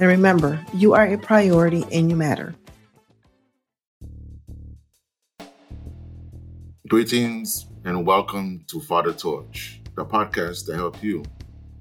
And remember, you are a priority and you matter. Greetings and welcome to Father Torch, the podcast to help you,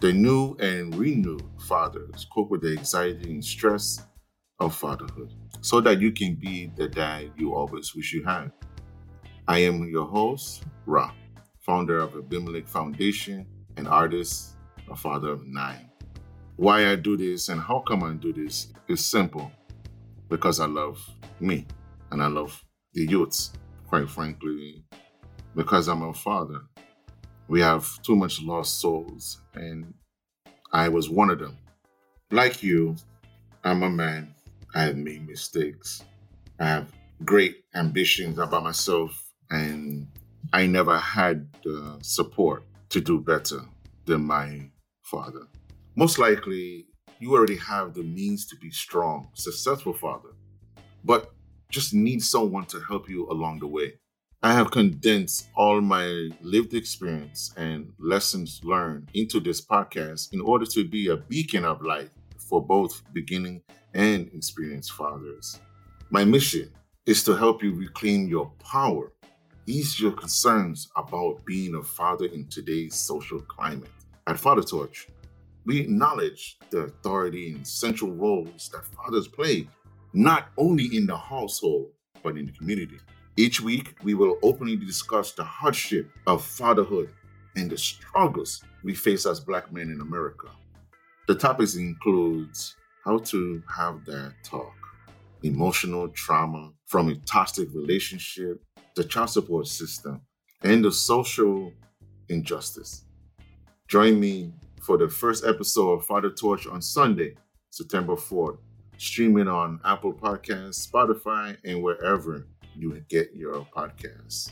the new and renewed fathers, cope with the anxiety and stress of fatherhood so that you can be the dad you always wish you had. I am your host, Rah, founder of Abimelech Foundation and artist, a father of nine. Why I do this and how come I do this is simple because I love me and I love the youths, quite frankly, because I'm a father. We have too much lost souls, and I was one of them. Like you, I'm a man I have made mistakes. I have great ambitions about myself, and I never had the support to do better than my father. Most likely, you already have the means to be strong, successful father, but just need someone to help you along the way. I have condensed all my lived experience and lessons learned into this podcast in order to be a beacon of light for both beginning and experienced fathers. My mission is to help you reclaim your power, ease your concerns about being a father in today's social climate. At Father Torch, we acknowledge the authority and central roles that fathers play, not only in the household, but in the community. Each week, we will openly discuss the hardship of fatherhood and the struggles we face as Black men in America. The topics includes how to have that talk, emotional trauma from a toxic relationship, the child support system, and the social injustice. Join me for the first episode of Father Torch on Sunday, September 4th, streaming on Apple Podcasts, Spotify, and wherever you get your podcasts.